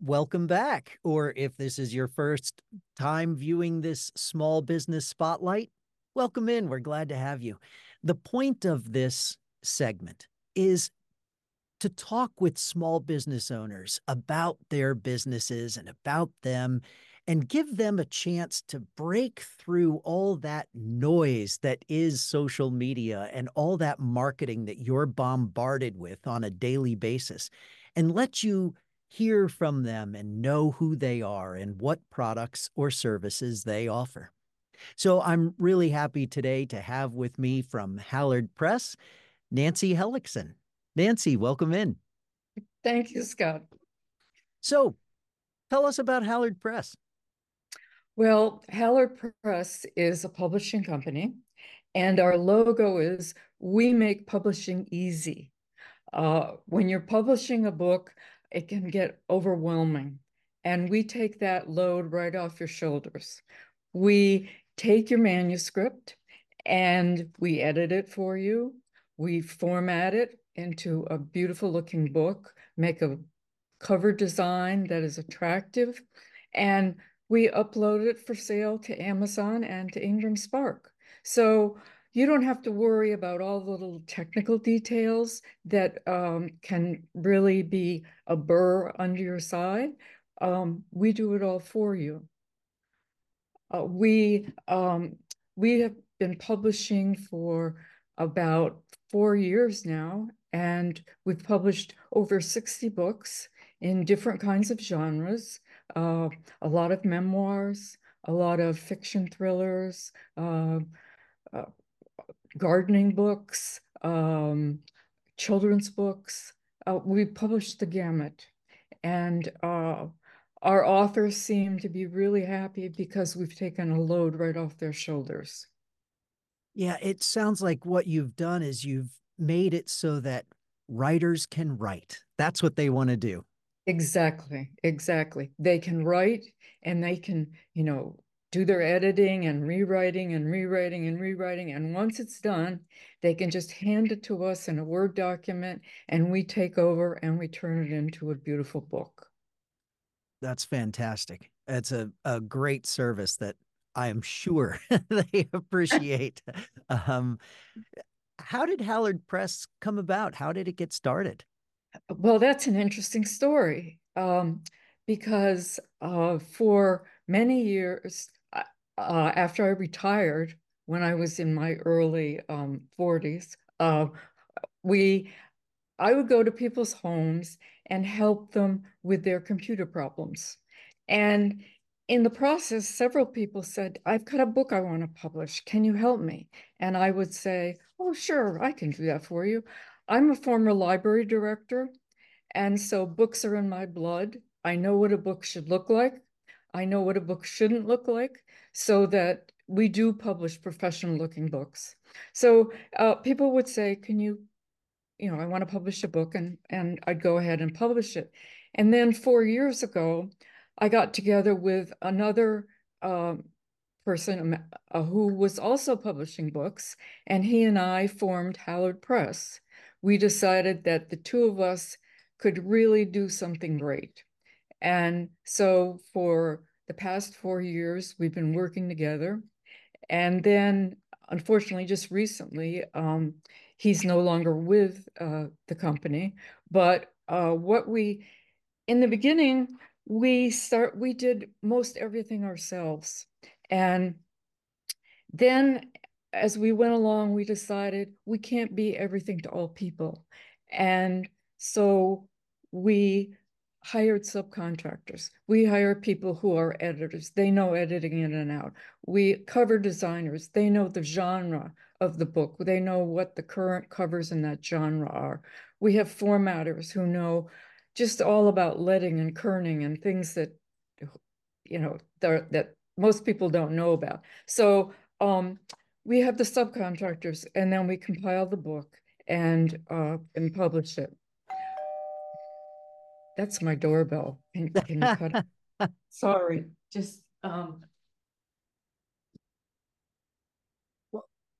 welcome back. Or if this is your first time viewing this small business spotlight, welcome in. We're glad to have you. The point of this segment is to talk with small business owners about their businesses and about them and give them a chance to break through all that noise that is social media and all that marketing that you're bombarded with on a daily basis and let you hear from them and know who they are and what products or services they offer. So I'm really happy today to have with me from Hallard Press, Nancy Hellekson. Nancy, welcome in. Thank you, Scott. So tell us about Hallard Press. Well, Hallard Press is a publishing company, and our logo is We Make Publishing Easy. Uh, when you're publishing a book, it can get overwhelming, and we take that load right off your shoulders. We take your manuscript and we edit it for you. We format it into a beautiful looking book, make a cover design that is attractive, and we upload it for sale to Amazon and to Ingram Spark. So you don't have to worry about all the little technical details that um, can really be a burr under your side. Um, we do it all for you. Uh, we um, we have been publishing for about four years now, and we've published over 60 books in different kinds of genres uh, a lot of memoirs, a lot of fiction thrillers, uh, uh, gardening books, um, children's books. Uh, we published the gamut. And uh, our authors seem to be really happy because we've taken a load right off their shoulders. Yeah, it sounds like what you've done is you've made it so that writers can write. That's what they want to do. Exactly, exactly. They can write and they can, you know, do their editing and rewriting and rewriting and rewriting. And once it's done, they can just hand it to us in a Word document and we take over and we turn it into a beautiful book. That's fantastic. It's a, a great service that I am sure they appreciate. um, how did Hallard Press come about? How did it get started? Well, that's an interesting story um, because uh, for many years uh, after I retired, when I was in my early um, 40s, uh, we I would go to people's homes and help them with their computer problems. And in the process, several people said, I've got a book I want to publish. Can you help me? And I would say, Oh, sure, I can do that for you. I'm a former library director, and so books are in my blood. I know what a book should look like. I know what a book shouldn't look like, so that we do publish professional looking books. So uh, people would say, Can you, you know, I want to publish a book, and, and I'd go ahead and publish it. And then four years ago, I got together with another um, person uh, who was also publishing books, and he and I formed Hallard Press we decided that the two of us could really do something great. And so for the past four years, we've been working together. And then, unfortunately, just recently, um, he's no longer with uh, the company. But uh, what we, in the beginning, we start, we did most everything ourselves. And then as we went along, we decided we can't be everything to all people. And so we hired subcontractors. We hire people who are editors. They know editing in and out. We cover designers. They know the genre of the book. They know what the current covers in that genre are. We have formatters who know just all about leading and kerning and things that, you know, that most people don't know about. So um, we have the subcontractors and then we compile the book and uh, and publish it. That's my doorbell. Can, can you cut it? Sorry, just um.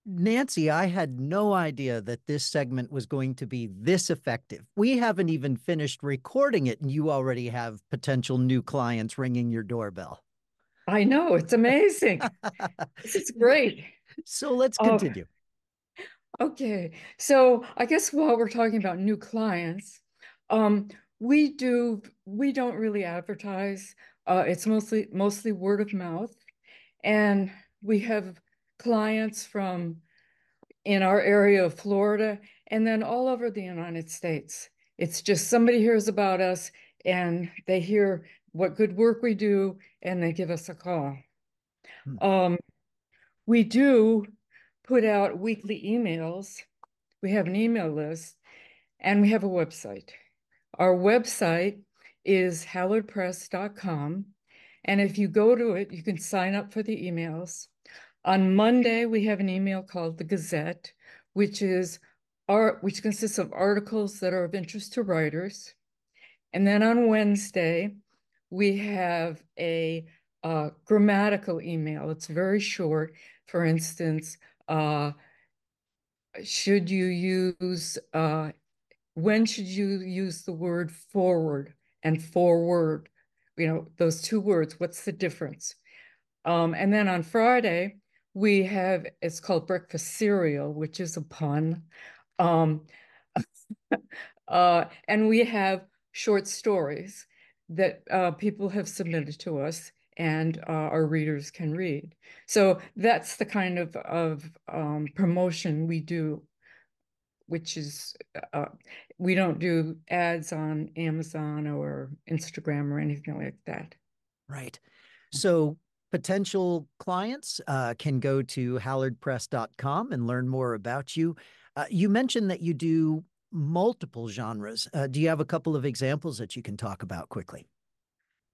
Nancy, I had no idea that this segment was going to be this effective. We haven't even finished recording it, and you already have potential new clients ringing your doorbell. I know, it's amazing. this is great. So let's oh, continue. okay. So I guess while we're talking about new clients, um, we do we don't really advertise. Uh, it's mostly mostly word of mouth. And we have clients from in our area of Florida and then all over the United States. It's just somebody hears about us and they hear what good work we do and they give us a call. Hmm. Um, we do put out weekly emails. We have an email list and we have a website. Our website is hallardpress.com. And if you go to it, you can sign up for the emails. On Monday, we have an email called the Gazette, which is art, which consists of articles that are of interest to writers. And then on Wednesday, we have a uh, grammatical email. It's very short. For instance, uh, should you use, uh, when should you use the word foreword and forward? You know, those two words, what's the difference? Um, and then on Friday, we have, it's called breakfast cereal, which is a pun. Um, uh, and we have short stories that uh, people have submitted to us and uh, our readers can read. So that's the kind of, of um, promotion we do, which is, uh, we don't do ads on Amazon or Instagram or anything like that. Right. So potential clients uh, can go to hallardpress.com and learn more about you. Uh, you mentioned that you do multiple genres. Uh, do you have a couple of examples that you can talk about quickly?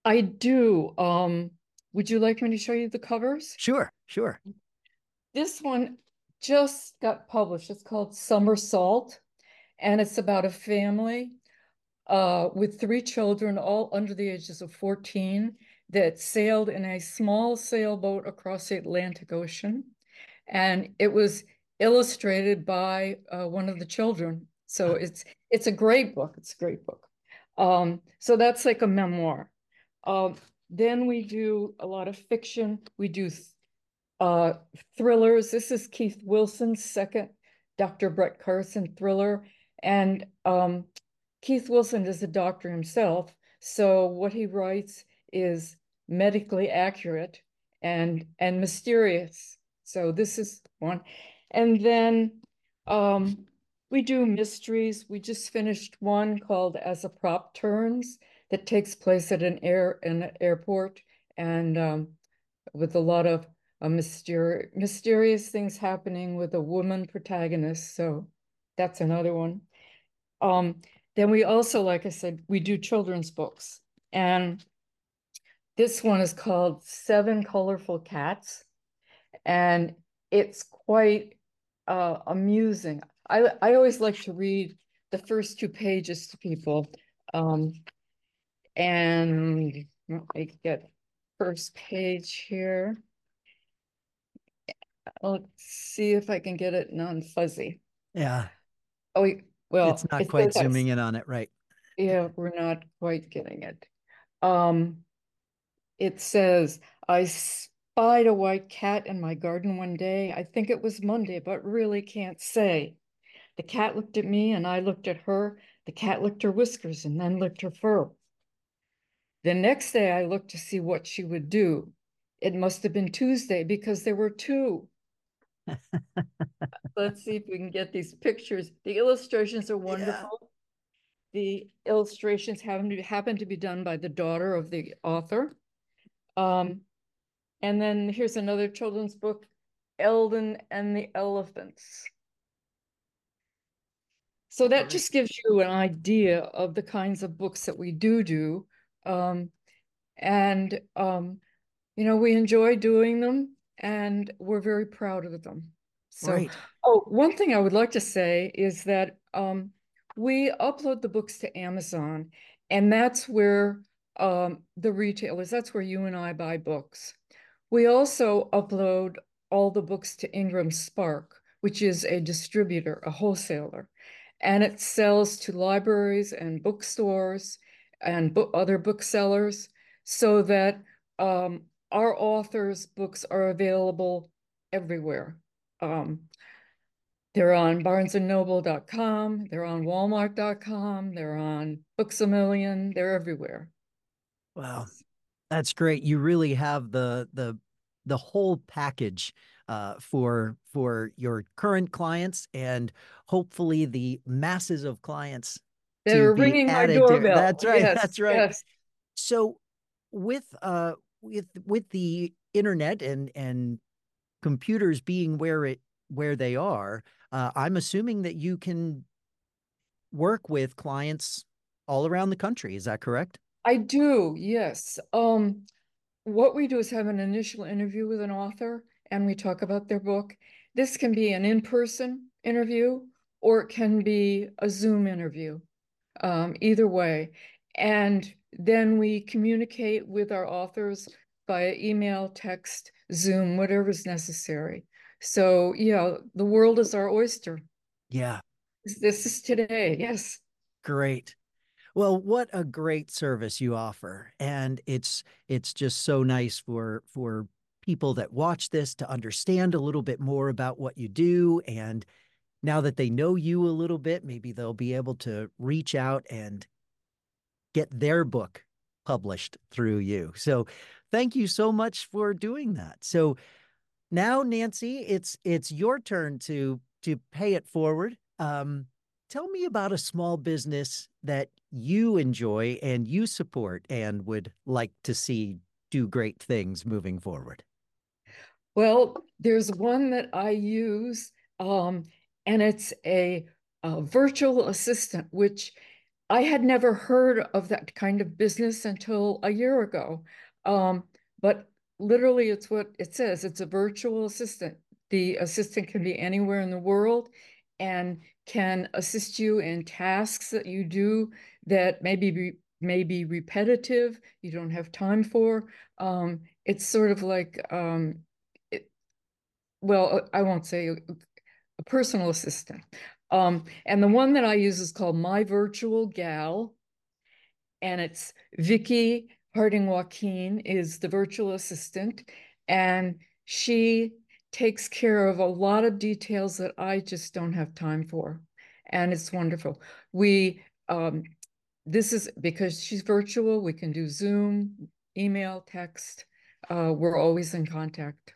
I do. Um, would you like me to show you the covers? Sure, sure. This one just got published. It's called Somersault, and it's about a family uh, with three children, all under the ages of 14 that sailed in a small sailboat across the Atlantic Ocean. And it was illustrated by uh, one of the children. So it's it's a great book. It's a great book. Um, so that's like a memoir. Um, then we do a lot of fiction. We do uh, thrillers. This is Keith Wilson's second Dr. Brett Carson thriller. And um, Keith Wilson is a doctor himself. So what he writes is medically accurate and and mysterious. So this is one. And then um, we do mysteries. We just finished one called As a Prop Turns that takes place at an air an airport and um, with a lot of mysteri mysterious things happening with a woman protagonist. So that's another one. Um, then we also, like I said, we do children's books. And this one is called Seven Colorful Cats, and it's quite uh, amusing. I, I always like to read the first two pages to people. Um, and me get first page here. Let's see if I can get it non-fuzzy. Yeah. Oh, well, it's not quite zooming in on it, right? Yeah, we're not quite getting it. Um, it says, I spied a white cat in my garden one day. I think it was Monday, but really can't say. The cat looked at me and I looked at her. The cat licked her whiskers and then licked her fur. The next day I looked to see what she would do. It must have been Tuesday because there were two. Let's see if we can get these pictures. The illustrations are wonderful. Yeah. The illustrations happen to, happen to be done by the daughter of the author. Um, and then here's another children's book, Eldon and the Elephants. So that just gives you an idea of the kinds of books that we do do. Um, and, um, you know, we enjoy doing them and we're very proud of them. So, right. oh, one thing I would like to say is that um, we upload the books to Amazon, and that's where um, the retailers, that's where you and I buy books. We also upload all the books to Ingram Spark, which is a distributor, a wholesaler, and it sells to libraries and bookstores and bo other booksellers so that um, our authors' books are available everywhere. Um, they're on barnesandnoble.com, they're on walmart.com, they're on Books a Million, they're everywhere. Wow. That's great. You really have the the the whole package uh, for for your current clients and hopefully the masses of clients that are ringing my doorbell. That's right. Yes, that's right. Yes. So with uh with with the internet and and computers being where it where they are, uh, I'm assuming that you can work with clients all around the country. Is that correct? I do, yes. Um, what we do is have an initial interview with an author and we talk about their book. This can be an in-person interview or it can be a Zoom interview, um, either way. And then we communicate with our authors via email, text, Zoom, whatever's necessary. So, yeah, the world is our oyster. Yeah. This is today. Yes. Great. Well, what a great service you offer. And it's it's just so nice for for people that watch this to understand a little bit more about what you do and now that they know you a little bit, maybe they'll be able to reach out and get their book published through you. So, thank you so much for doing that. So, now Nancy, it's it's your turn to to pay it forward. Um, tell me about a small business that you enjoy and you support and would like to see do great things moving forward. Well, there's one that I use, um, and it's a, a virtual assistant, which I had never heard of that kind of business until a year ago. Um, but literally, it's what it says it's a virtual assistant. The assistant can be anywhere in the world and can assist you in tasks that you do that maybe be, may be repetitive, you don't have time for. Um, it's sort of like, um, it, well, I won't say a, a personal assistant. Um, and the one that I use is called My Virtual Gal. And it's Vicky Harding Joaquin is the virtual assistant. And she takes care of a lot of details that I just don't have time for. And it's wonderful. We, um, this is because she's virtual, we can do Zoom, email, text. Uh, we're always in contact.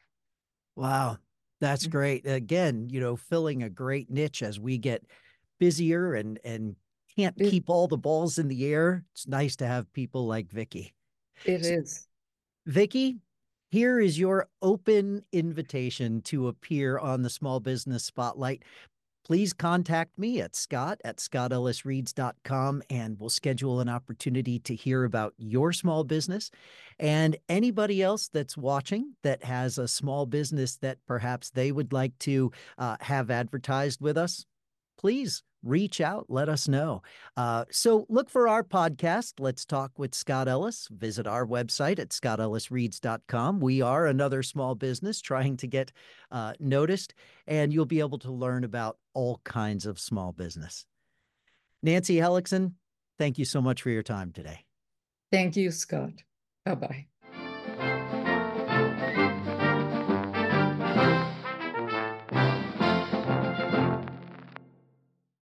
Wow. That's mm-hmm. great. Again, you know, filling a great niche as we get busier and and can't keep all the balls in the air. It's nice to have people like Vicky. It so, is. Vicky, here is your open invitation to appear on the Small Business Spotlight. Please contact me at scott at scottellisreads.com and we'll schedule an opportunity to hear about your small business. And anybody else that's watching that has a small business that perhaps they would like to uh, have advertised with us, please reach out, let us know. Uh, so look for our podcast, Let's Talk with Scott Ellis. Visit our website at scottellisreads.com. We are another small business trying to get uh, noticed, and you'll be able to learn about all kinds of small business. Nancy Hellekson, thank you so much for your time today. Thank you, Scott. Bye bye.